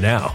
now.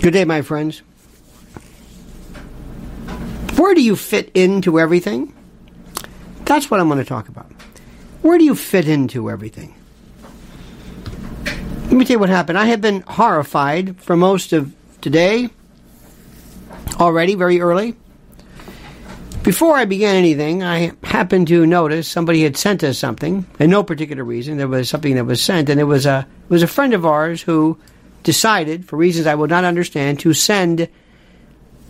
Good day, my friends. Where do you fit into everything? That's what I'm going to talk about. Where do you fit into everything? Let me tell you what happened. I have been horrified for most of today, already, very early. Before I began anything, I happened to notice somebody had sent us something, and no particular reason. There was something that was sent, and it was a it was a friend of ours who decided, for reasons I will not understand, to send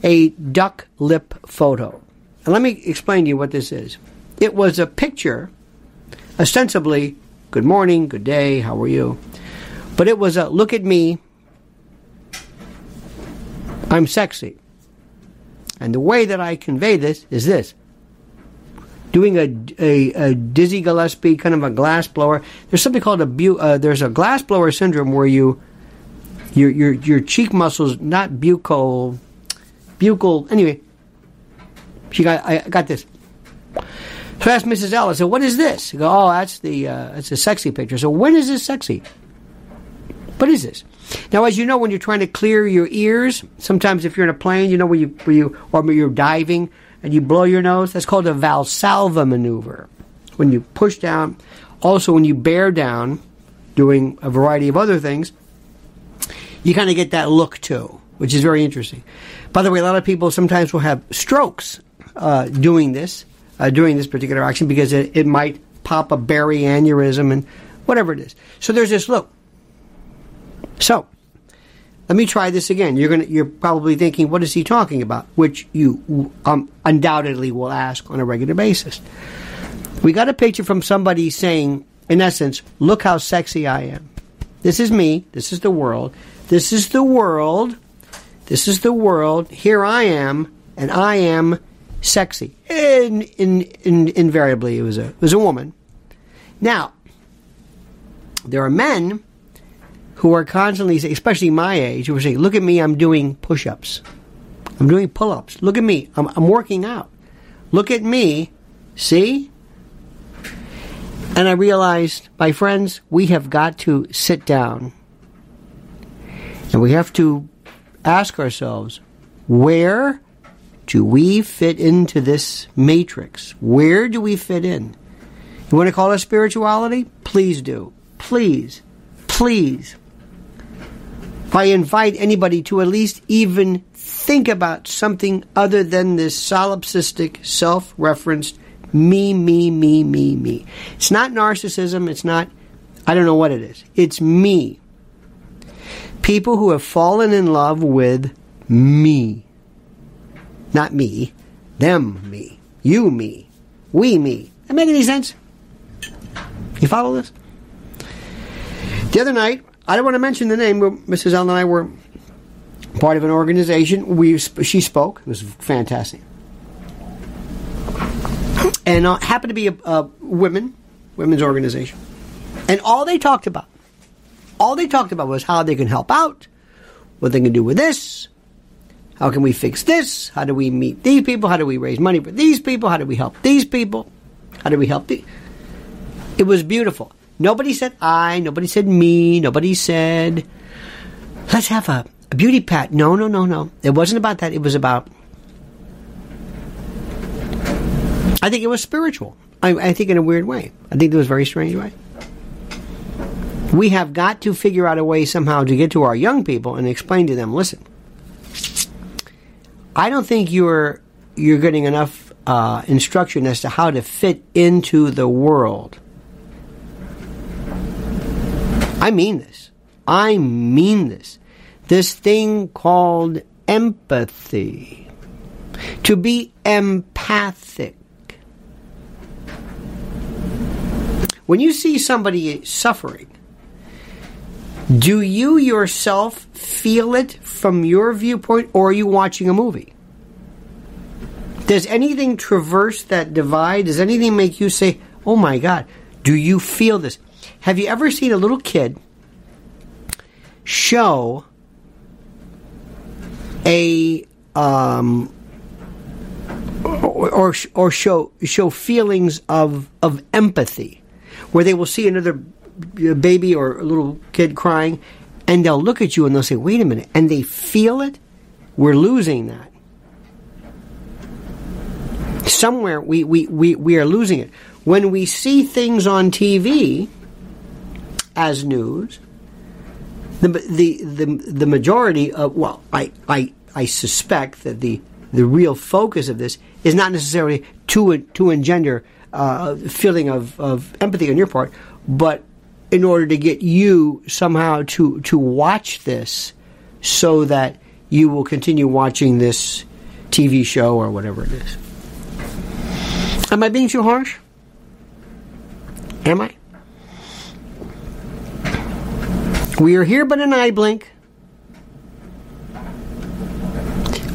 a duck lip photo. And let me explain to you what this is. It was a picture, ostensibly, good morning, good day, how are you? But it was a look at me, I'm sexy. And the way that I convey this is this doing a, a, a Dizzy Gillespie kind of a glass blower. There's something called a bu- uh, there's a glass blower syndrome where you your your your cheek muscles not buccal buccal anyway. She got I got this. So I asked Mrs. Ellis, so what is this? I go, oh, that's the uh, that's a sexy picture. So when is this sexy? What is this? Now, as you know, when you're trying to clear your ears, sometimes if you're in a plane, you know, where you, where you or you're diving and you blow your nose, that's called a Valsalva maneuver. When you push down, also when you bear down, doing a variety of other things, you kind of get that look too, which is very interesting. By the way, a lot of people sometimes will have strokes uh, doing this, uh, doing this particular action, because it, it might pop a berry aneurysm and whatever it is. So there's this look. So, let me try this again. You're going you're probably thinking, what is he talking about? Which you um, undoubtedly will ask on a regular basis. We got a picture from somebody saying, in essence, look how sexy I am. This is me. This is the world. This is the world. This is the world. Here I am, and I am sexy. In, in, in, invariably, it was a it was a woman. Now, there are men who are constantly, especially my age, who are saying, "Look at me, I'm doing push-ups, I'm doing pull-ups. Look at me, I'm, I'm working out. Look at me, see." And I realized, my friends, we have got to sit down and we have to ask ourselves, where do we fit into this matrix? Where do we fit in? You want to call it spirituality? Please do. Please. Please. If I invite anybody to at least even think about something other than this solipsistic, self referenced me, me, me, me, me. It's not narcissism. It's not, I don't know what it is. It's me. People who have fallen in love with me. Not me. Them, me. You, me. We, me. That make any sense? You follow this? The other night, I don't want to mention the name, but Mrs. Allen and I were part of an organization. We she spoke. It was fantastic, and uh, happened to be a, a women women's organization. And all they talked about, all they talked about was how they can help out, what they can do with this, how can we fix this, how do we meet these people, how do we raise money for these people, how do we help these people, how do we help the. It was beautiful. Nobody said I, nobody said me, nobody said, let's have a, a beauty pat. No, no, no, no. It wasn't about that. It was about, I think it was spiritual. I, I think in a weird way. I think it was a very strange way. We have got to figure out a way somehow to get to our young people and explain to them, listen, I don't think you're you're getting enough uh, instruction as to how to fit into the world. I mean this. I mean this. This thing called empathy. To be empathic. When you see somebody suffering, do you yourself feel it from your viewpoint or are you watching a movie? Does anything traverse that divide? Does anything make you say, oh my God, do you feel this? Have you ever seen a little kid show a um, or or show show feelings of of empathy, where they will see another baby or a little kid crying, and they'll look at you and they'll say, "Wait a minute," and they feel it. We're losing that. Somewhere we, we, we, we are losing it. When we see things on TV, as news. The, the, the, the majority of, well, I, I, I suspect that the, the real focus of this is not necessarily to, to engender uh, a feeling of, of empathy on your part, but in order to get you somehow to, to watch this so that you will continue watching this TV show or whatever it is. Am I being too harsh? Am I? We are here but an eye blink.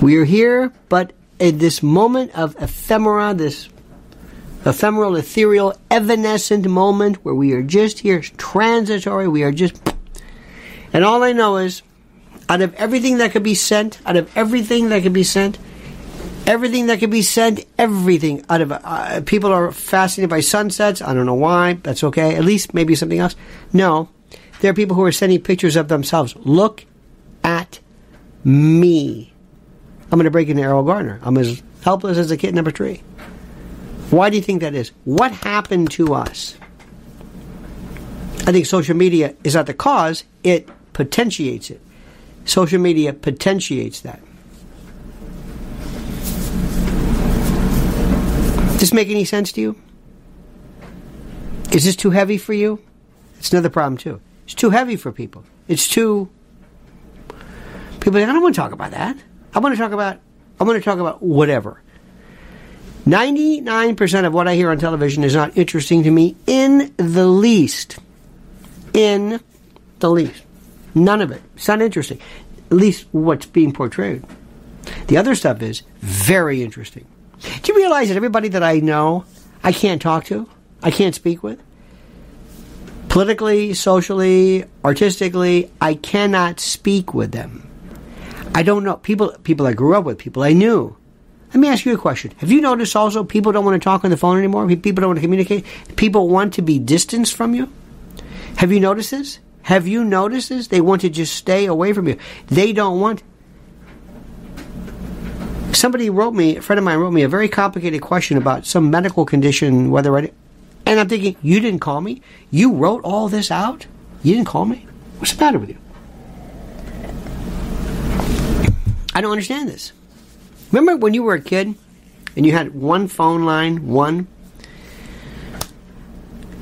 We are here but at this moment of ephemera, this ephemeral, ethereal, evanescent moment where we are just here, transitory, we are just. And all I know is, out of everything that could be sent, out of everything that could be sent, everything that could be sent, everything out of uh, people are fascinated by sunsets. I don't know why. That's okay. At least maybe something else. No, there are people who are sending pictures of themselves. Look at me. I'm going to break into Erroll Garner. I'm as helpless as a kitten kid a three. Why do you think that is? What happened to us? I think social media is not the cause, it potentiates it. Social media potentiates that. Does this make any sense to you? Is this too heavy for you? It's another problem too. It's too heavy for people. It's too people. I don't want to talk about that. I want to talk about. I want to talk about whatever. 99% of what I hear on television is not interesting to me in the least. In the least. None of it. It's not interesting. At least what's being portrayed. The other stuff is very interesting. Do you realize that everybody that I know, I can't talk to? I can't speak with? Politically, socially, artistically, I cannot speak with them. I don't know. People, people I grew up with, people I knew. Let me ask you a question. Have you noticed also people don't want to talk on the phone anymore? People don't want to communicate? People want to be distanced from you? Have you noticed this? Have you noticed this? They want to just stay away from you. They don't want. Somebody wrote me, a friend of mine wrote me a very complicated question about some medical condition, whether I. And I'm thinking, you didn't call me? You wrote all this out? You didn't call me? What's the matter with you? I don't understand this. Remember when you were a kid and you had one phone line, one?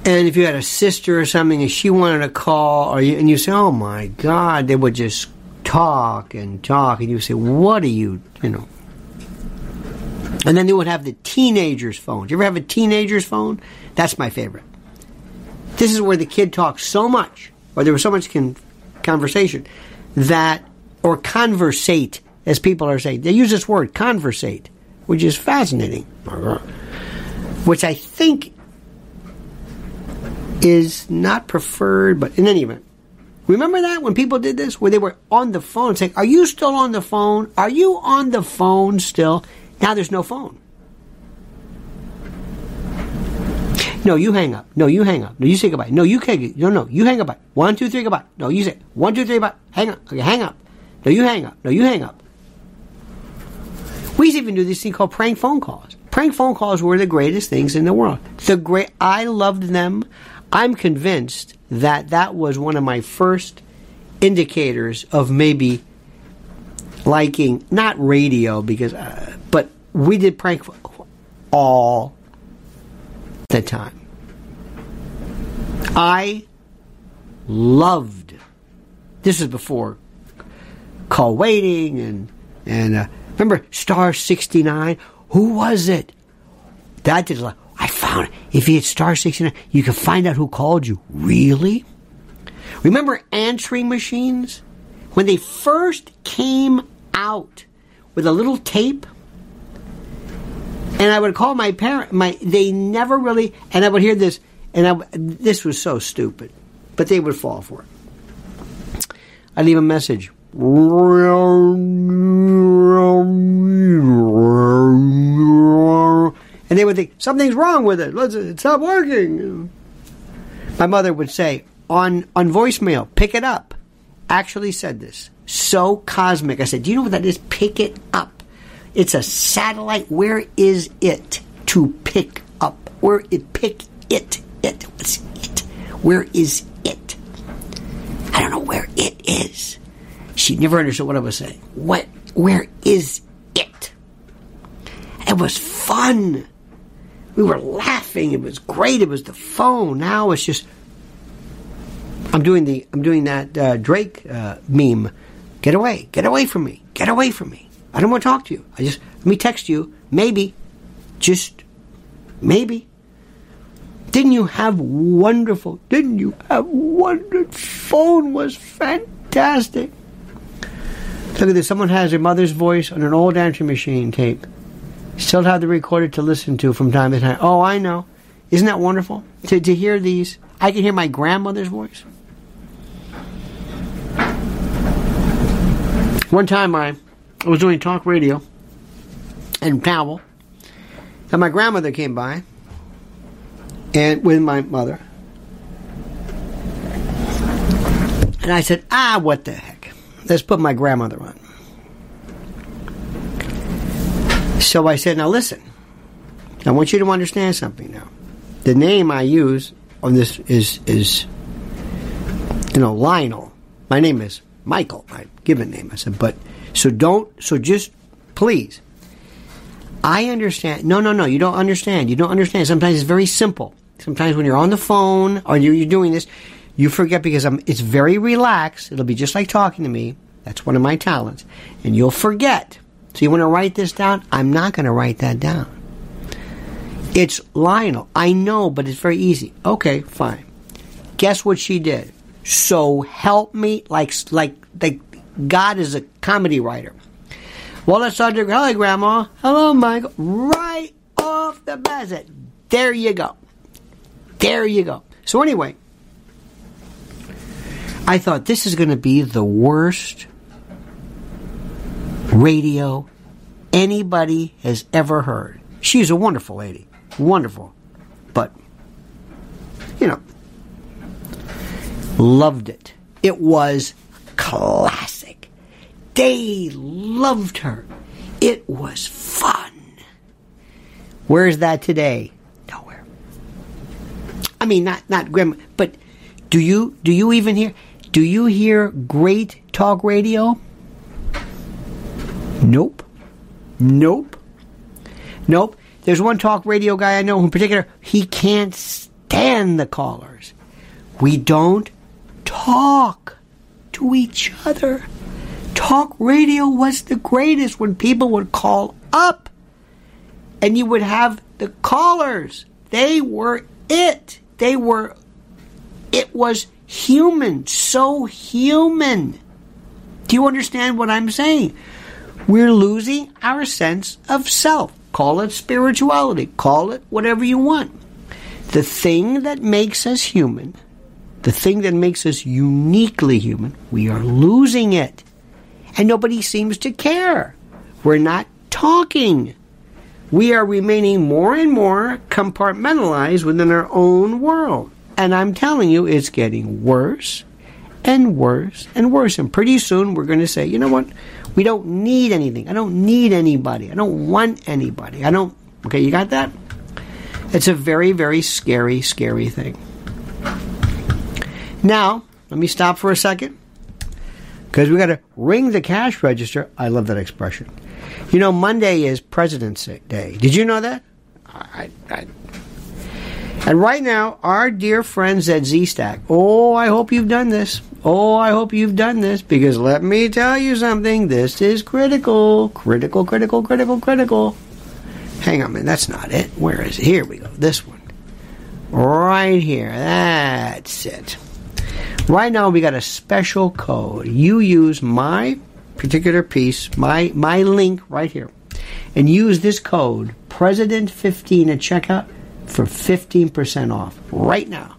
And if you had a sister or something and she wanted to call, or you, and you say, "Oh my God," they would just talk and talk, and you say, "What are you?" You know. And then they would have the teenagers' phone. Do you ever have a teenager's phone? That's my favorite. This is where the kid talks so much, or there was so much con- conversation that, or conversate as people are saying. They use this word, conversate, which is fascinating. Which I think is not preferred, but in any event. Remember that when people did this, where they were on the phone saying, Are you still on the phone? Are you on the phone still? Now there's no phone. No, you hang up. No, you hang up. No, you say goodbye. No, you can't. No, no, you hang up. One, two, three, goodbye. No, you say one, two, three, goodbye. Hang up. Okay, hang up. No, you hang up. No, you hang up. We used to even do this thing called prank phone calls. Prank phone calls were the greatest things in the world. The great, I loved them. I'm convinced that that was one of my first indicators of maybe liking not radio because, uh, but we did prank all the time. I loved. This is before call waiting and and. Uh, Remember star 69? Who was it? That did like, I found it. If you hit star 69, you can find out who called you. Really? Remember answering machines? When they first came out with a little tape? And I would call my parent, my, they never really, and I would hear this, and I, this was so stupid, but they would fall for it. I'd leave a message. And they would think, something's wrong with it. It's not working. My mother would say, on, on voicemail, pick it up. Actually said this. So cosmic. I said, do you know what that is? Pick it up. It's a satellite. Where is it to pick up? Where it pick it? It. What's it? Where is it? I don't know where it is. She never understood what I was saying. What? Where is it? It was fun. We were laughing. It was great. It was the phone. Now it's just. I'm doing the. I'm doing that uh, Drake uh, meme. Get away. Get away from me. Get away from me. I don't want to talk to you. I just let me text you. Maybe. Just maybe. Didn't you have wonderful? Didn't you have wonderful? Phone was fantastic. Look at this. Someone has their mother's voice on an old answering machine tape. Still have the recorder to listen to from time to time. Oh, I know. Isn't that wonderful? To, to hear these. I can hear my grandmother's voice. One time I was doing talk radio in Powell, and my grandmother came by, and with my mother, and I said, "Ah, what the heck? Let's put my grandmother on." So I said, "Now listen, I want you to understand something now. The name I use on this is is you know Lionel. My name is Michael, my given name. I said, but so don't, so just please. I understand. No, no, no. You don't understand. You don't understand. Sometimes it's very simple. Sometimes when you're on the phone or you're, you're doing this, you forget because I'm, it's very relaxed. It'll be just like talking to me. That's one of my talents. And you'll forget. So you want to write this down? I'm not going to write that down. It's Lionel. I know, but it's very easy. Okay, fine. Guess what she did? So help me, like like like God is a comedy writer. Well, let's start to hello, Grandma. Hello, Michael. Right off the bat. There you go. There you go. So anyway, I thought this is going to be the worst radio anybody has ever heard. She's a wonderful lady. Wonderful. But, you know, loved it. It was classic. They loved her. It was fun. Where's that today? Nowhere. I mean, not not grandma, but do you do you even hear? Do you hear great talk radio? Nope. Nope. Nope. There's one talk radio guy I know in particular, he can't stand the callers. We don't talk to each other. Talk radio was the greatest when people would call up and you would have the callers. They were it. They were, it was human, so human. Do you understand what I'm saying? We're losing our sense of self. Call it spirituality. Call it whatever you want. The thing that makes us human the thing that makes us uniquely human, we are losing it. And nobody seems to care. We're not talking. We are remaining more and more compartmentalized within our own world. And I'm telling you, it's getting worse and worse and worse. And pretty soon we're going to say, you know what? We don't need anything. I don't need anybody. I don't want anybody. I don't. Okay, you got that? It's a very, very scary, scary thing. Now, let me stop for a second because we got to ring the cash register. I love that expression. You know, Monday is President's Day. Did you know that? I, I, and right now, our dear friends at ZStack. Oh, I hope you've done this. Oh, I hope you've done this because let me tell you something. This is critical, critical, critical, critical, critical. Hang on, man. That's not it. Where is it? Here we go. This one. Right here. That's it. Right now we got a special code. You use my particular piece, my my link right here, and use this code President fifteen at checkout for fifteen percent off right now,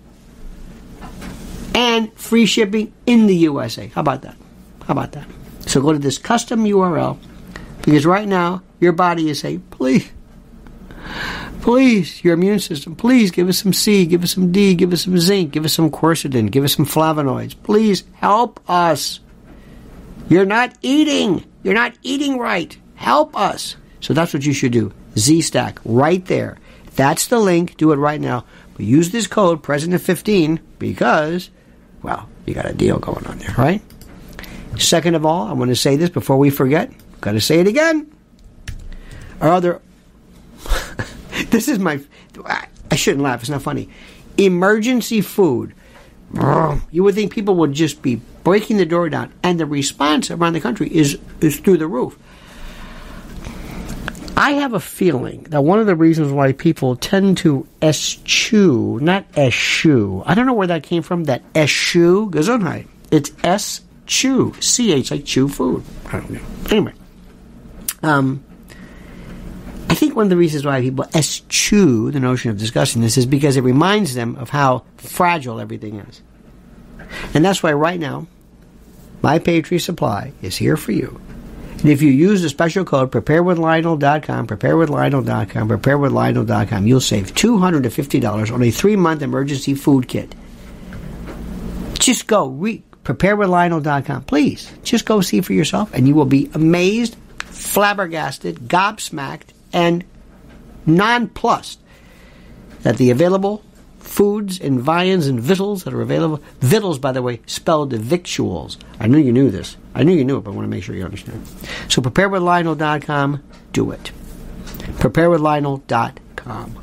and free shipping in the USA. How about that? How about that? So go to this custom URL because right now your body is saying, please Please, your immune system, please give us some C, give us some D, give us some zinc, give us some quercetin, give us some flavonoids. Please help us. You're not eating. You're not eating right. Help us. So that's what you should do. Z Stack, right there. That's the link. Do it right now. But use this code, President15, because, well, you got a deal going on there, right? Second of all, I want to say this before we forget. Got to say it again. Our other this is my. I shouldn't laugh. It's not funny. Emergency food. You would think people would just be breaking the door down, and the response around the country is is through the roof. I have a feeling that one of the reasons why people tend to eschew, not eschew, I don't know where that came from, that eschew, Gesundheit. It's eschew, C-H, like chew food. I don't know. Anyway. Um, I think one of the reasons why people eschew the notion of discussing this is because it reminds them of how fragile everything is. And that's why right now, My Patriot Supply is here for you. And if you use the special code preparewithlionel.com, preparewithlionel.com, preparewithlionel.com, you'll save $250 on a three month emergency food kit. Just go, re- preparewithlionel.com. Please, just go see for yourself, and you will be amazed, flabbergasted, gobsmacked, and nonplussed that the available foods and viands and victuals that are available. Victuals, by the way, spelled victuals. I knew you knew this. I knew you knew it, but I want to make sure you understand. So preparewithlionel.com, do it. Preparewithlionel.com.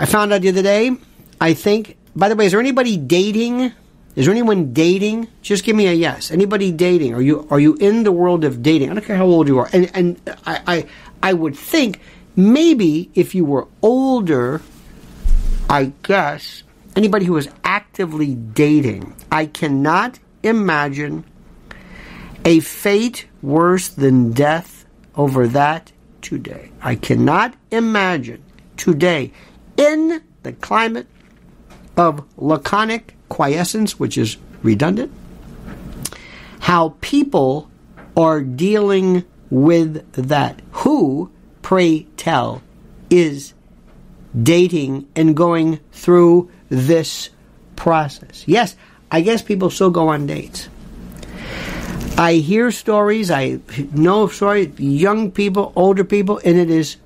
I found out the other day, I think, by the way, is there anybody dating? Is there anyone dating? Just give me a yes. Anybody dating? Are you are you in the world of dating? I don't care how old you are. And and I I, I would think maybe if you were older, I guess anybody who is actively dating, I cannot imagine a fate worse than death over that today. I cannot imagine today in the climate of laconic quiescence, which is redundant, how people are dealing with that. Who, pray tell, is dating and going through this process? Yes, I guess people still go on dates. I hear stories, I know stories, young people, older people, and it is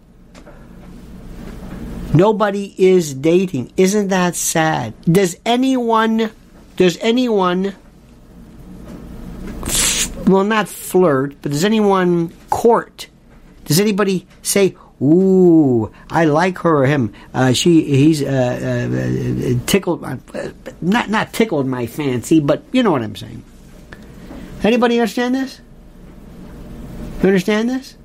nobody is dating. Isn't that sad? Does anyone, does anyone, well, not flirt, but does anyone court? Does anybody say, Ooh, I like her or him. Uh, she, he's uh, uh, tickled, uh, not not tickled my fancy, but you know what I'm saying. Anybody understand this? You understand this?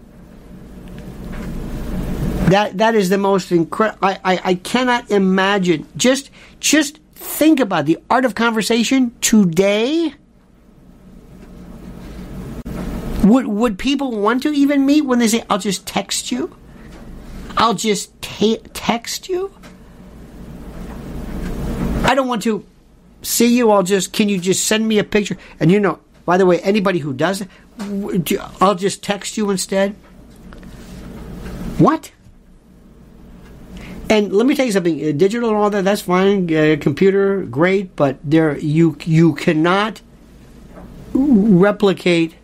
That that is the most incredible. I, I I cannot imagine. Just just think about the art of conversation today. Would would people want to even meet when they say, "I'll just text you"? I'll just text you. I don't want to see you. I'll just, can you just send me a picture? And you know, by the way, anybody who does it, I'll just text you instead. What? And let me tell you something. Uh, digital and all that, that's fine. Uh, computer, great. But there, you you cannot replicate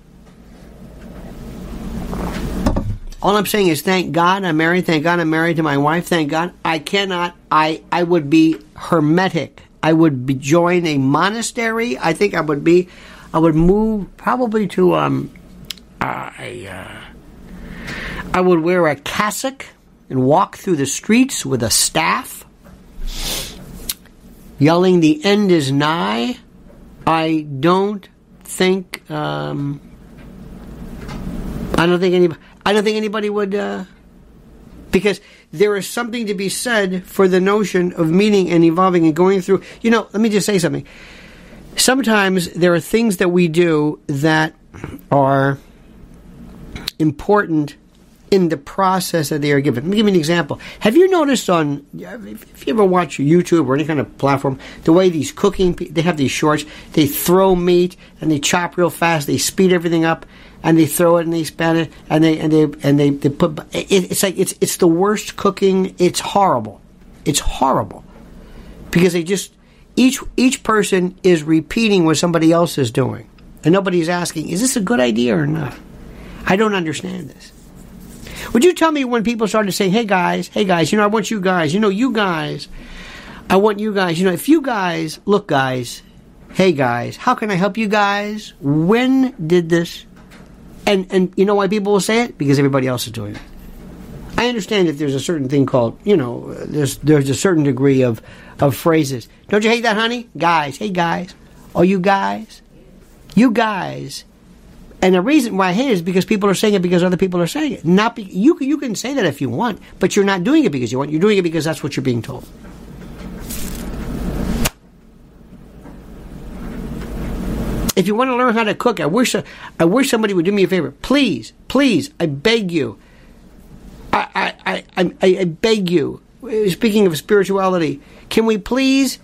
All I'm saying is thank God I'm married. Thank God I'm married to my wife. Thank God I cannot. I I would be hermetic. I would be, join a monastery. I think I would be. I would move probably to um. I uh, I would wear a cassock and walk through the streets with a staff, yelling, "The end is nigh." I don't think. Um, I don't think anybody. I don't think anybody would, uh, because there is something to be said for the notion of meaning and evolving and going through. You know, let me just say something. Sometimes there are things that we do that are important in the process that they are given. Let me give you an example. Have you noticed on, if you ever watch YouTube or any kind of platform, the way these cooking, they have these shorts, they throw meat and they chop real fast, they speed everything up, and they throw it and they span it and they and they and they, they put it, it's like it's it's the worst cooking. It's horrible. It's horrible because they just each each person is repeating what somebody else is doing, and nobody's asking, "Is this a good idea or not?" I don't understand this. Would you tell me when people started saying, "Hey guys, hey guys, you know, I want you guys, you know, you guys, I want you guys, you know, if you guys, look guys, hey guys, how can I help you guys?" When did this and and you know why people will say it? Because everybody else is doing it. I understand that there's a certain thing called, you know, there's there's a certain degree of of phrases. Don't you hate that, honey? Guys, hey guys, oh you guys, you guys. And the reason why I hate it is because people are saying it because other people are saying it. Not be, you you can say that if you want, but you're not doing it because you want. You're doing it because that's what you're being told. If you want to learn how to cook, I wish I wish somebody would do me a favor. Please, please, I beg you, I, I, I, I beg you, speaking of spirituality, can we please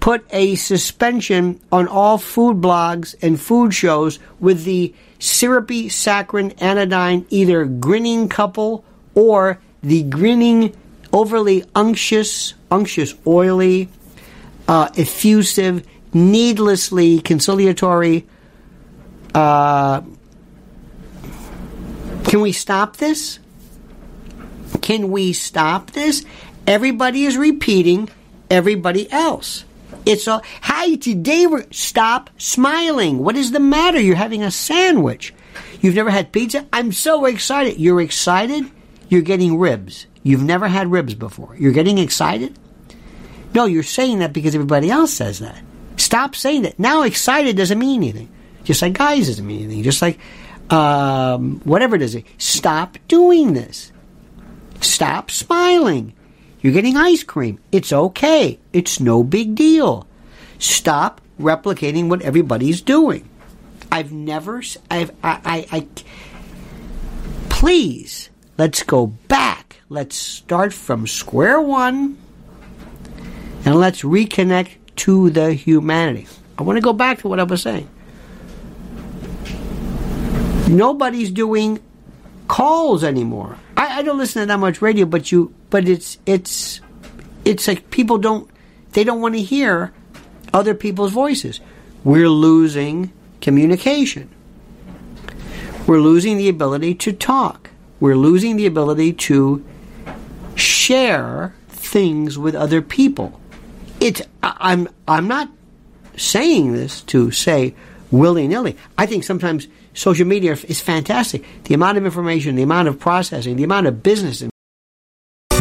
put a suspension on all food blogs and food shows with the syrupy saccharine anodyne either grinning couple or the grinning overly unctuous unctuous oily uh, effusive needlessly conciliatory uh, can we stop this can we stop this everybody is repeating everybody else it's all, hi, today we're, stop smiling. What is the matter? You're having a sandwich. You've never had pizza? I'm so excited. You're excited? You're getting ribs. You've never had ribs before. You're getting excited? No, you're saying that because everybody else says that. Stop saying that. Now excited doesn't mean anything. Just like guys doesn't mean anything. Just like um, whatever it is. Stop doing this. Stop smiling. You're getting ice cream. It's okay. It's no big deal. Stop replicating what everybody's doing. I've never, I've, I, I, I, please, let's go back. Let's start from square one and let's reconnect to the humanity. I want to go back to what I was saying. Nobody's doing calls anymore. I, I don't listen to that much radio, but you, but it's it's it's like people don't they don't want to hear other people's voices. We're losing communication. We're losing the ability to talk. We're losing the ability to share things with other people. It's I'm I'm not saying this to say willy nilly. I think sometimes social media is fantastic. The amount of information, the amount of processing, the amount of business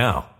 now.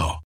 now.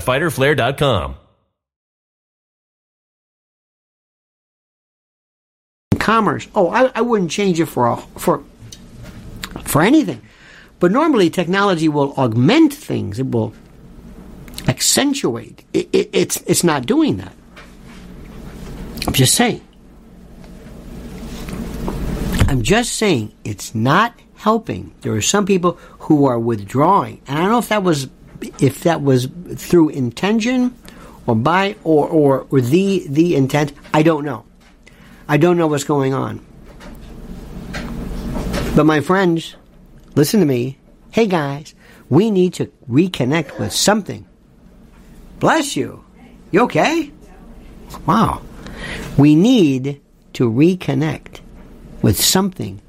www.fighterflare.com. Commerce. Oh, I, I wouldn't change it for a, for for anything. But normally, technology will augment things. It will accentuate. It, it, it's it's not doing that. I'm just saying. I'm just saying it's not helping. There are some people who are withdrawing, and I don't know if that was if that was through intention or by or, or, or the the intent, I don't know. I don't know what's going on. But my friends, listen to me. Hey guys, we need to reconnect with something. Bless you. You okay? Wow. We need to reconnect with something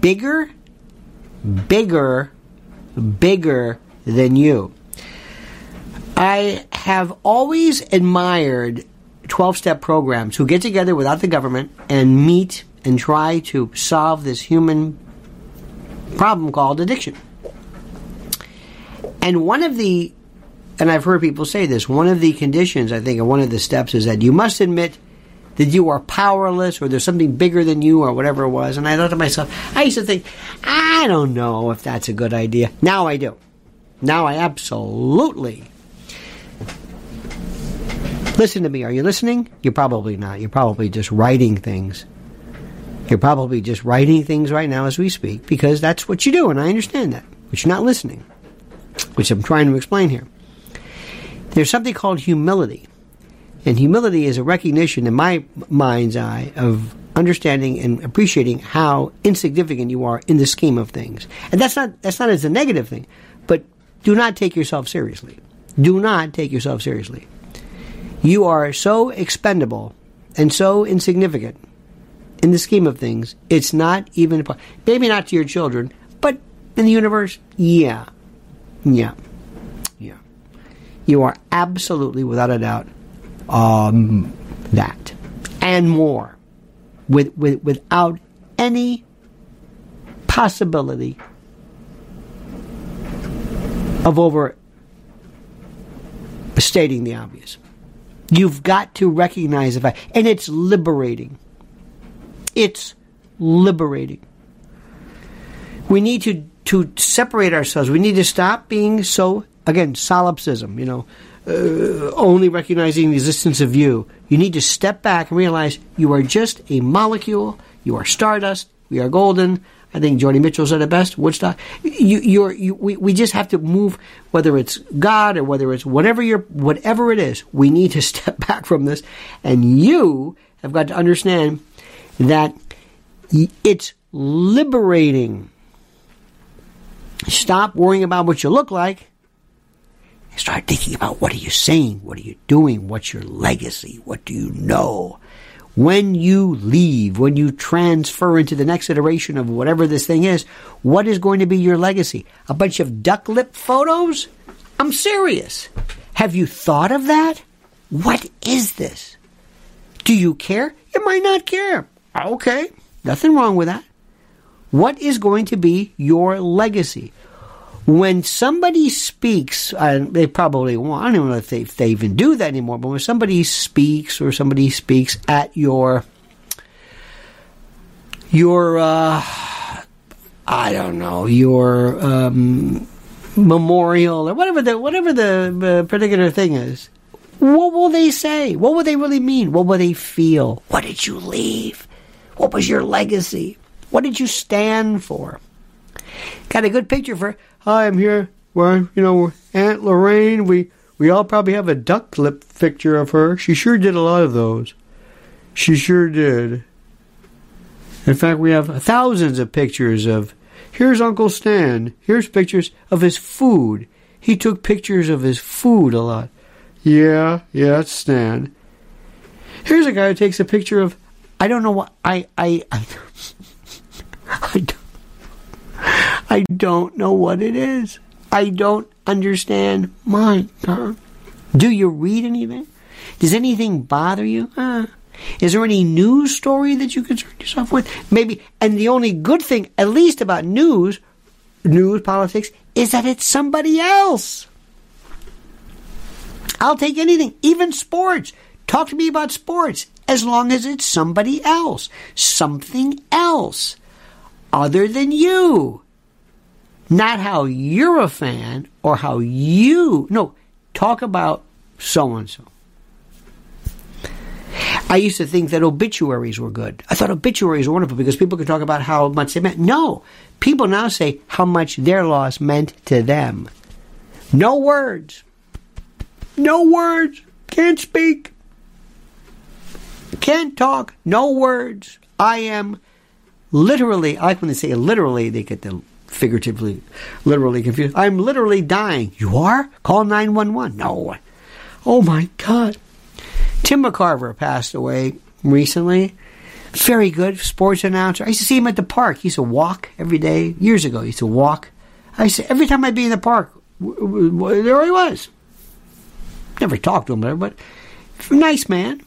bigger, bigger, bigger than you. I have always admired 12 step programs who get together without the government and meet and try to solve this human problem called addiction. And one of the, and I've heard people say this, one of the conditions, I think, or one of the steps is that you must admit that you are powerless or there's something bigger than you or whatever it was. And I thought to myself, I used to think, I don't know if that's a good idea. Now I do. Now I absolutely Listen to me. Are you listening? You're probably not. You're probably just writing things. You're probably just writing things right now as we speak because that's what you do, and I understand that. But you're not listening, which I'm trying to explain here. There's something called humility. And humility is a recognition in my mind's eye of understanding and appreciating how insignificant you are in the scheme of things. And that's not that's not as a negative thing, but do not take yourself seriously. Do not take yourself seriously. You are so expendable and so insignificant in the scheme of things. It's not even, maybe not to your children, but in the universe, yeah. Yeah. Yeah. You are absolutely, without a doubt, um, that. And more. With, with, without any possibility of overstating the obvious. You've got to recognize the fact. And it's liberating. It's liberating. We need to, to separate ourselves. We need to stop being so, again, solipsism, you know, uh, only recognizing the existence of you. You need to step back and realize you are just a molecule. You are stardust. We are golden. I think Joni Mitchell said it best. Woodstock. You, you're, you, we, we just have to move, whether it's God or whether it's whatever you're, whatever it is. We need to step back from this, and you have got to understand that it's liberating. Stop worrying about what you look like. Start thinking about what are you saying? What are you doing? What's your legacy? What do you know? When you leave, when you transfer into the next iteration of whatever this thing is, what is going to be your legacy? A bunch of duck lip photos? I'm serious. Have you thought of that? What is this? Do you care? You might not care. Okay, nothing wrong with that. What is going to be your legacy? When somebody speaks, they probably won't, I don't know if they, if they even do that anymore, but when somebody speaks or somebody speaks at your, your, uh, I don't know, your um, memorial or whatever the whatever the particular thing is, what will they say? What will they really mean? What will they feel? What did you leave? What was your legacy? What did you stand for? Got a good picture for hi, I'm here. Well, you know, Aunt Lorraine, we, we all probably have a duck lip picture of her. She sure did a lot of those. She sure did. In fact, we have thousands of pictures of. Here's Uncle Stan. Here's pictures of his food. He took pictures of his food a lot. Yeah, yeah, that's Stan. Here's a guy who takes a picture of. I don't know what I I I, I, don't, I don't know what it is. I don't understand. My God, do you read anything? Does anything bother you? Uh, is there any news story that you concern yourself with? Maybe. And the only good thing, at least about news, news politics, is that it's somebody else. I'll take anything, even sports. Talk to me about sports as long as it's somebody else, something else other than you. Not how you're a fan or how you. No, talk about so and so. I used to think that obituaries were good. I thought obituaries were wonderful because people could talk about how much they meant. No, people now say how much their loss meant to them. No words. No words. Can't speak. Can't talk. No words. I am literally, I like when they say literally, they get the figuratively, literally confused. I'm literally dying. You are? Call 911. No. Oh my God. Tim McCarver passed away recently. Very good sports announcer. I used to see him at the park. He used to walk every day. Years ago, he used to walk. I used to, every time I'd be in the park, there he was. Never talked to him, there, but nice man.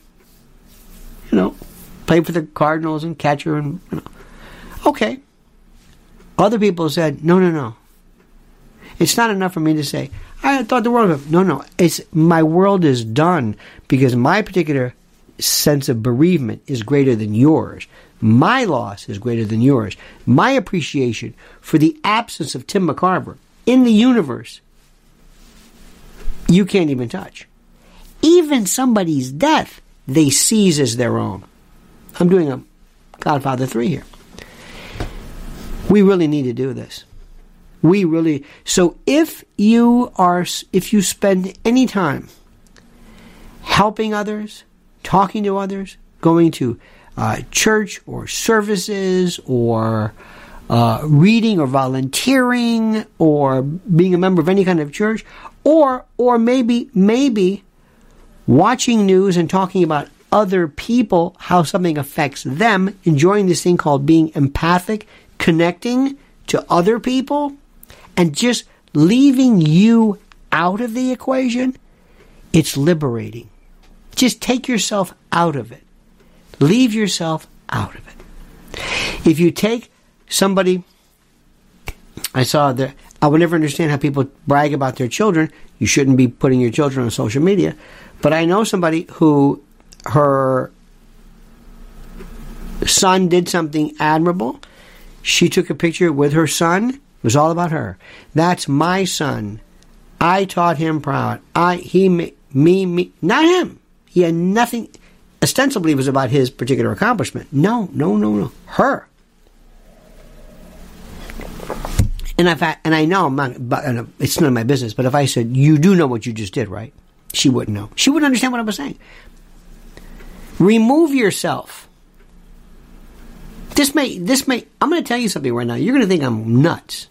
You know, played for the Cardinals and catcher and you know. Okay. Other people said, no, no, no. It's not enough for me to say, I thought the world of no, no. It's my world is done because my particular sense of bereavement is greater than yours. My loss is greater than yours. My appreciation for the absence of Tim McCarver in the universe, you can't even touch. Even somebody's death, they seize as their own. I'm doing a Godfather 3 here. We really need to do this. We really so if you are if you spend any time helping others, talking to others, going to uh, church or services or uh, reading or volunteering or being a member of any kind of church or or maybe maybe watching news and talking about other people how something affects them enjoying this thing called being empathic connecting to other people and just leaving you out of the equation, it's liberating. Just take yourself out of it. Leave yourself out of it. If you take somebody, I saw that I would never understand how people brag about their children. You shouldn't be putting your children on social media. But I know somebody who her son did something admirable. She took a picture with her son it was all about her. That's my son. I taught him proud. I he me me not him. He had nothing. Ostensibly, it was about his particular accomplishment. No, no, no, no. Her. And if I and I know I'm not, it's none of my business. But if I said you do know what you just did, right? She wouldn't know. She wouldn't understand what I was saying. Remove yourself this may, this may, I'm going to tell you something right now. You're going to think I'm nuts.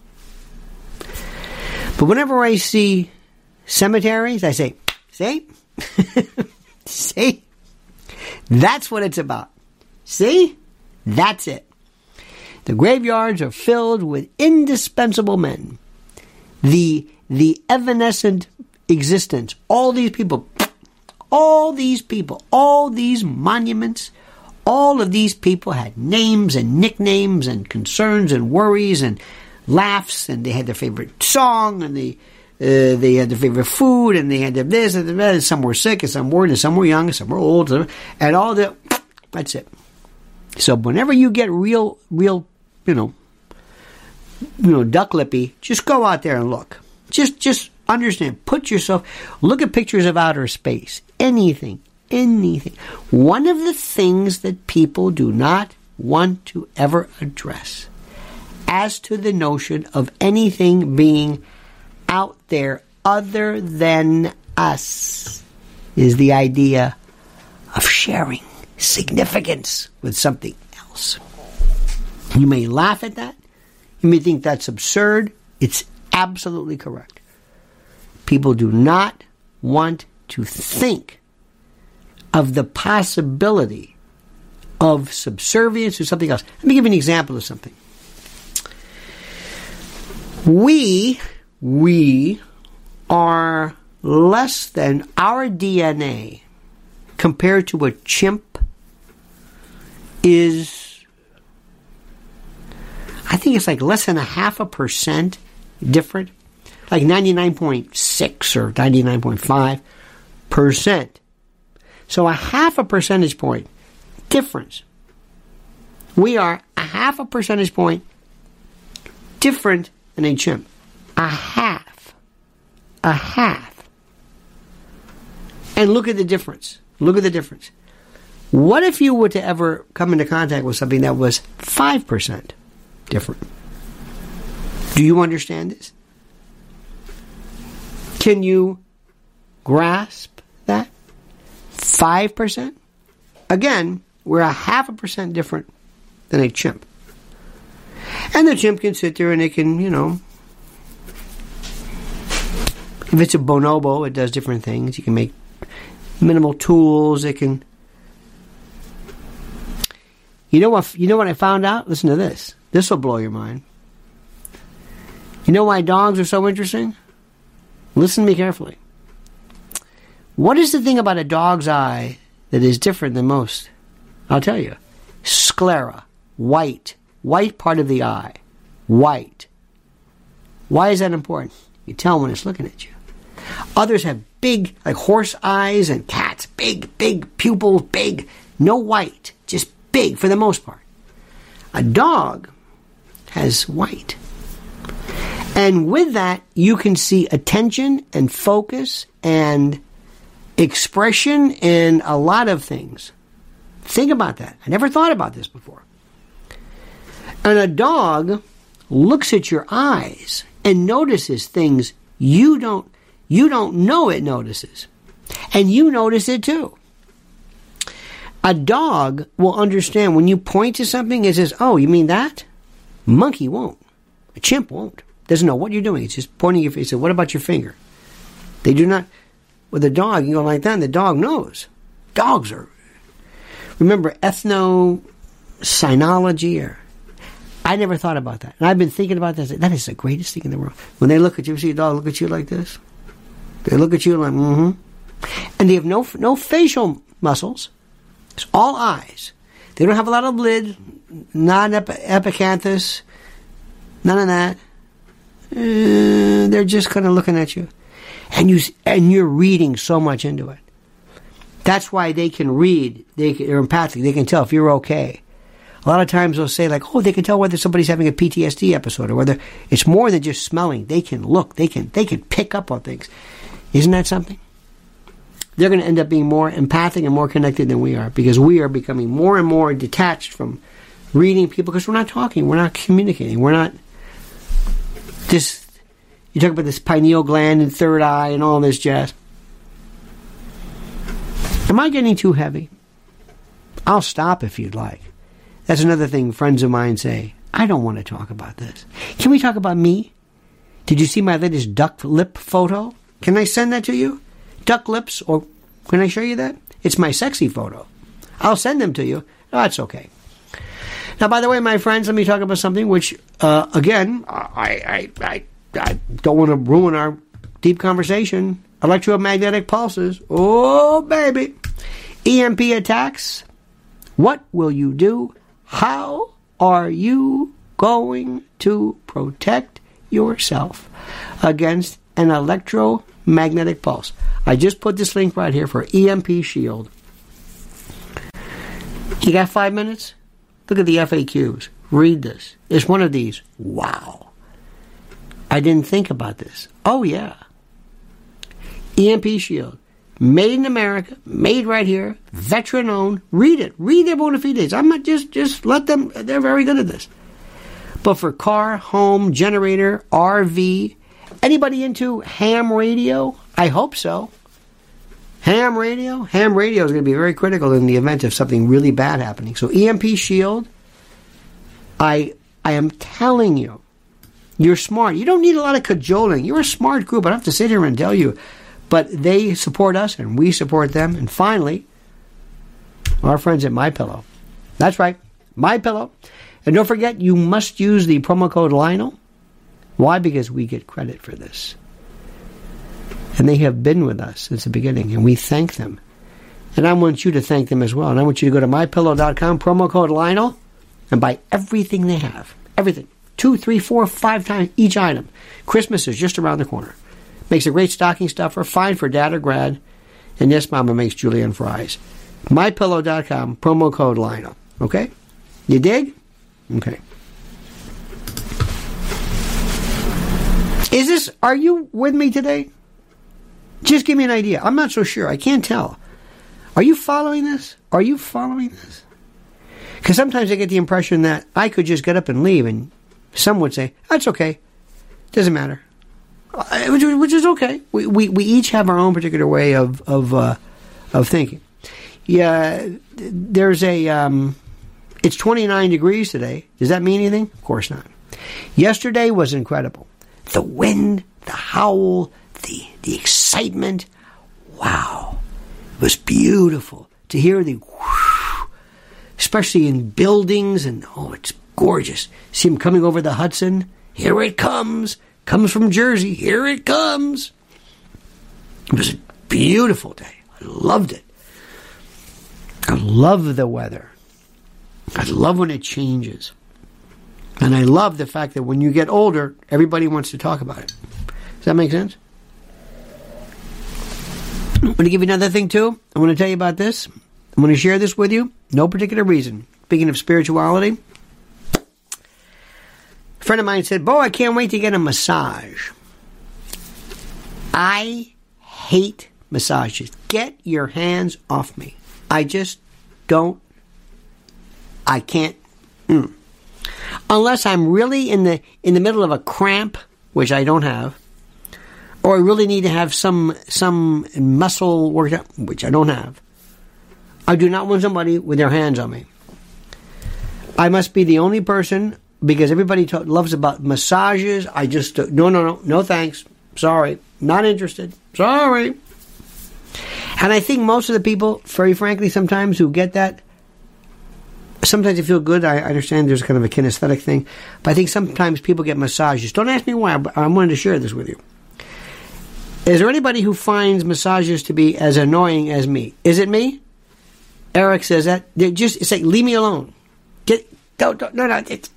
But whenever I see cemeteries, I say, see? see? That's what it's about. See? That's it. The graveyards are filled with indispensable men. The, the evanescent existence, all these people, all these people, all these monuments, all of these people had names and nicknames and concerns and worries and laughs, and they had their favorite song, and they uh, they had their favorite food, and they had their this and that. And some were sick, and some weren't, and some were young, and some were old, and all the. That's it. So whenever you get real, real, you know, you know, duck lippy, just go out there and look. Just, just understand. Put yourself. Look at pictures of outer space. Anything anything. One of the things that people do not want to ever address as to the notion of anything being out there other than us is the idea of sharing significance with something else. You may laugh at that. You may think that's absurd. It's absolutely correct. People do not want to think of the possibility of subservience to something else. Let me give you an example of something. We, we are less than our DNA compared to a chimp is, I think it's like less than a half a percent different, like 99.6 or 99.5 percent. So a half a percentage point difference. We are a half a percentage point different than a chimp. A half. A half. And look at the difference. Look at the difference. What if you were to ever come into contact with something that was 5% different? Do you understand this? Can you grasp that? 5%? Again, we're a half a percent different than a chimp. And the chimp can sit there and it can, you know, if it's a bonobo, it does different things. You can make minimal tools. It can. You know what? You know what I found out? Listen to this. This will blow your mind. You know why dogs are so interesting? Listen to me carefully. What is the thing about a dog's eye that is different than most? I'll tell you. Sclera, white, white part of the eye, white. Why is that important? You tell when it's looking at you. Others have big, like horse eyes and cats, big, big pupils, big, no white, just big for the most part. A dog has white. And with that, you can see attention and focus and expression in a lot of things. Think about that. I never thought about this before. And a dog looks at your eyes and notices things you don't you don't know it notices. And you notice it too. A dog will understand when you point to something, it says, Oh, you mean that? Monkey won't. A chimp won't. Doesn't know what you're doing. It's just pointing your face. What about your finger? They do not. With a dog, you go like that, and the dog knows. Dogs are. Remember ethno sinology or I never thought about that. And I've been thinking about this. That is the greatest thing in the world. When they look at you, see a dog look at you like this? They look at you like, mm-hmm. And they have no no facial muscles. It's all eyes. They don't have a lot of lid, not epi- epicanthus, none of that. Uh, they're just kind of looking at you, and you and you're reading so much into it. That's why they can read. They, they're empathic. They can tell if you're okay. A lot of times they'll say like, "Oh, they can tell whether somebody's having a PTSD episode or whether it's more than just smelling. They can look. They can they can pick up on things." Isn't that something? They're going to end up being more empathic and more connected than we are because we are becoming more and more detached from reading people because we're not talking, we're not communicating, we're not this. You talk about this pineal gland and third eye and all this jazz. Am I getting too heavy? I'll stop if you'd like. That's another thing friends of mine say. I don't want to talk about this. Can we talk about me? Did you see my latest duck lip photo? Can I send that to you? Duck lips, or can I show you that? It's my sexy photo. I'll send them to you. No, that's okay. Now, by the way, my friends, let me talk about something which, uh, again, I, I, I, I don't want to ruin our deep conversation. Electromagnetic pulses. Oh, baby. EMP attacks. What will you do? How are you going to protect yourself against an electromagnetic pulse. I just put this link right here for EMP Shield. You got five minutes? Look at the FAQs. Read this. It's one of these. Wow. I didn't think about this. Oh, yeah. EMP Shield. Made in America, made right here, veteran owned. Read it. Read their bona fides. I'm not just just let them. They're very good at this. But for car, home, generator, RV, Anybody into ham radio? I hope so. Ham radio? Ham radio is going to be very critical in the event of something really bad happening. So EMP Shield, I I am telling you, you're smart. You don't need a lot of cajoling. You're a smart group. I don't have to sit here and tell you. but they support us and we support them. And finally, our friends at My Pillow. That's right, My Pillow. And don't forget, you must use the promo code Lionel. Why? Because we get credit for this. And they have been with us since the beginning, and we thank them. And I want you to thank them as well. And I want you to go to mypillow.com, promo code Lionel, and buy everything they have. Everything. Two, three, four, five times each item. Christmas is just around the corner. Makes a great stocking stuffer, fine for dad or grad. And yes, Mama makes julienne fries. MyPillow.com, promo code Lionel. Okay? You dig? Okay. Is this, are you with me today? Just give me an idea. I'm not so sure. I can't tell. Are you following this? Are you following this? Because sometimes I get the impression that I could just get up and leave, and some would say, that's okay. Doesn't matter. Uh, which, which is okay. We, we, we each have our own particular way of, of, uh, of thinking. Yeah, there's a, um, it's 29 degrees today. Does that mean anything? Of course not. Yesterday was incredible. The wind, the howl, the, the excitement. Wow. It was beautiful to hear the whoosh, especially in buildings and oh, it's gorgeous. See him coming over the Hudson. Here it comes. Comes from Jersey. Here it comes. It was a beautiful day. I loved it. I love the weather. I love when it changes. And I love the fact that when you get older, everybody wants to talk about it. Does that make sense? I'm going to give you another thing too. I want to tell you about this. I'm going to share this with you. No particular reason. Speaking of spirituality, friend of mine said, Bo, I can't wait to get a massage. I hate massages. Get your hands off me. I just don't. I can't. Mm. Unless I'm really in the in the middle of a cramp, which I don't have, or I really need to have some some muscle workout, which I don't have. I do not want somebody with their hands on me. I must be the only person because everybody loves about massages. I just uh, no no no no thanks. Sorry, not interested. Sorry. And I think most of the people, very frankly, sometimes who get that, sometimes they feel good. I understand there's kind of a kinesthetic thing, but I think sometimes people get massages. Don't ask me why, but I wanted to share this with you. Is there anybody who finds massages to be as annoying as me? Is it me? Eric says that. Just it's like leave me alone. Get don't, don't no no. It's,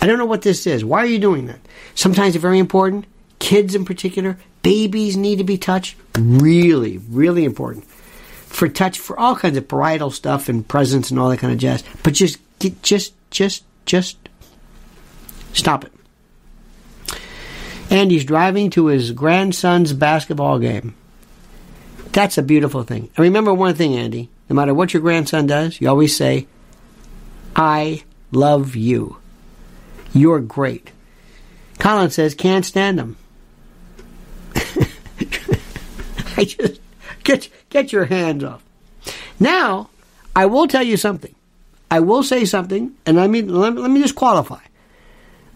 I don't know what this is. Why are you doing that? Sometimes it's very important. Kids in particular, babies need to be touched. Really, really important for touch for all kinds of parietal stuff and presents and all that kind of jazz. But just get, just just just stop it. And he's driving to his grandson's basketball game. That's a beautiful thing. And remember one thing, Andy. No matter what your grandson does, you always say, I love you. You're great. Colin says, can't stand them. I just get get your hands off. Now, I will tell you something. I will say something, and I mean let, let me just qualify.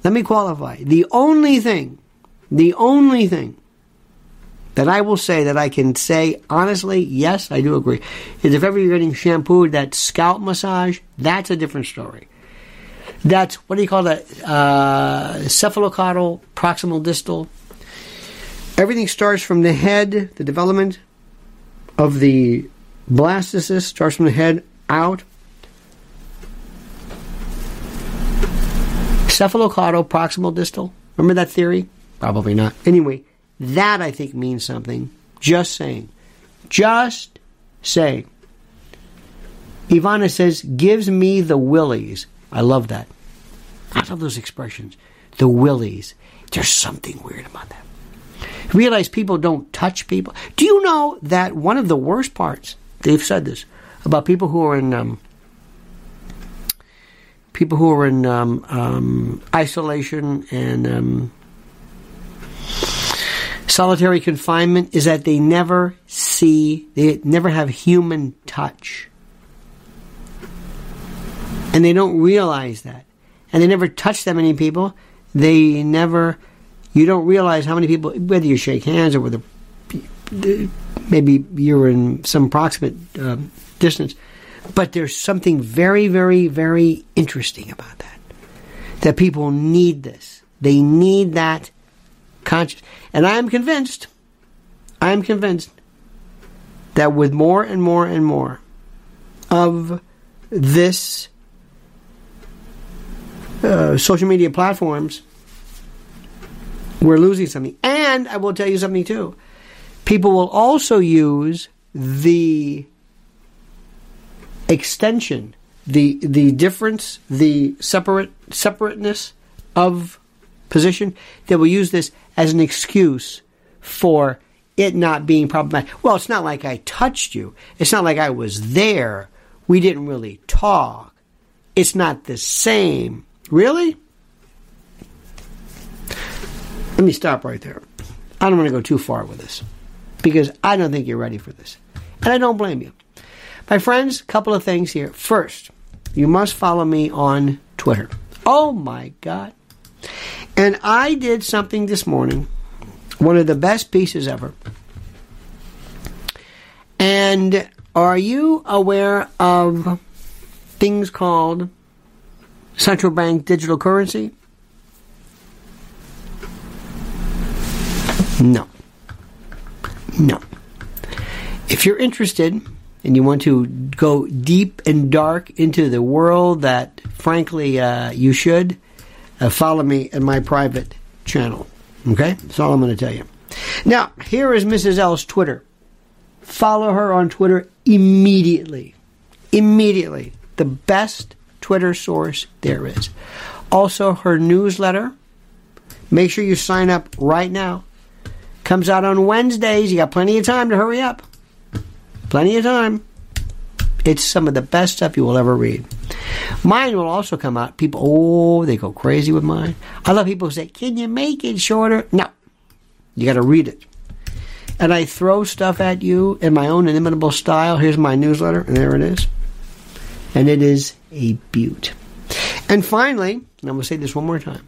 Let me qualify. The only thing, the only thing that I will say that I can say honestly, yes, I do agree, is if ever you're getting shampooed, that scalp massage, that's a different story. That's what do you call that? Uh, cephalocaudal, proximal distal. Everything starts from the head, the development of the blastocyst starts from the head out. Cephalocaudal, proximal distal. Remember that theory? Probably not. Anyway, that I think means something. Just saying. Just saying. Ivana says, gives me the willies. I love that. I love those expressions. The willies. There's something weird about that realize people don't touch people. Do you know that one of the worst parts, they've said this, about people who are in um, people who are in um, um, isolation and um, solitary confinement is that they never see, they never have human touch. And they don't realize that. And they never touch that many people. They never you don't realize how many people, whether you shake hands or whether maybe you're in some proximate uh, distance, but there's something very, very, very interesting about that. That people need this. They need that conscious. And I am convinced, I am convinced that with more and more and more of this uh, social media platforms, we're losing something. And I will tell you something too. People will also use the extension, the the difference, the separate separateness of position. They will use this as an excuse for it not being problematic. Well, it's not like I touched you. It's not like I was there. We didn't really talk. It's not the same. Really? Let me stop right there. I don't want to go too far with this because I don't think you're ready for this. And I don't blame you. My friends, a couple of things here. First, you must follow me on Twitter. Oh my God. And I did something this morning, one of the best pieces ever. And are you aware of things called central bank digital currency? No. No. If you're interested and you want to go deep and dark into the world that, frankly, uh, you should, uh, follow me in my private channel. Okay? That's all I'm going to tell you. Now, here is Mrs. L's Twitter. Follow her on Twitter immediately. Immediately. The best Twitter source there is. Also, her newsletter. Make sure you sign up right now. Comes out on Wednesdays. You got plenty of time to hurry up. Plenty of time. It's some of the best stuff you will ever read. Mine will also come out. People, oh, they go crazy with mine. I love people who say, Can you make it shorter? No. You got to read it. And I throw stuff at you in my own inimitable style. Here's my newsletter, and there it is. And it is a beaut. And finally, and I'm going to say this one more time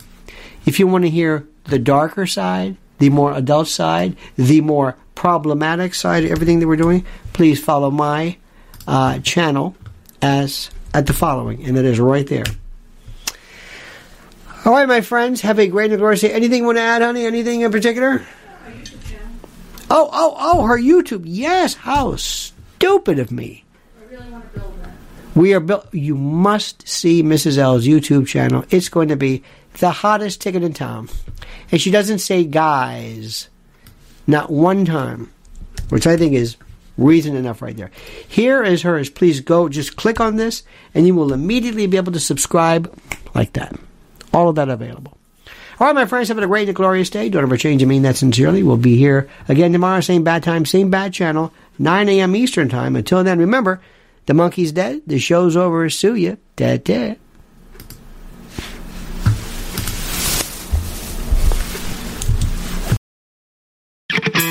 if you want to hear the darker side, the more adult side, the more problematic side of everything that we're doing, please follow my uh, channel as at the following, and it is right there. All right, my friends, have a great and glorious day. Anything you want to add, honey? Anything in particular? Oh, oh, oh, her YouTube. Yes, how stupid of me. We are built. You must see Mrs. L's YouTube channel. It's going to be the hottest ticket in town. And she doesn't say guys, not one time, which I think is reason enough right there. Here is hers. Please go, just click on this, and you will immediately be able to subscribe like that. All of that available. All right, my friends, have a great and glorious day. Don't ever change. I mean that sincerely. We'll be here again tomorrow, same bad time, same bad channel, 9 a.m. Eastern Time. Until then, remember, the monkey's dead. The show's over. Sue you. Dead, dead.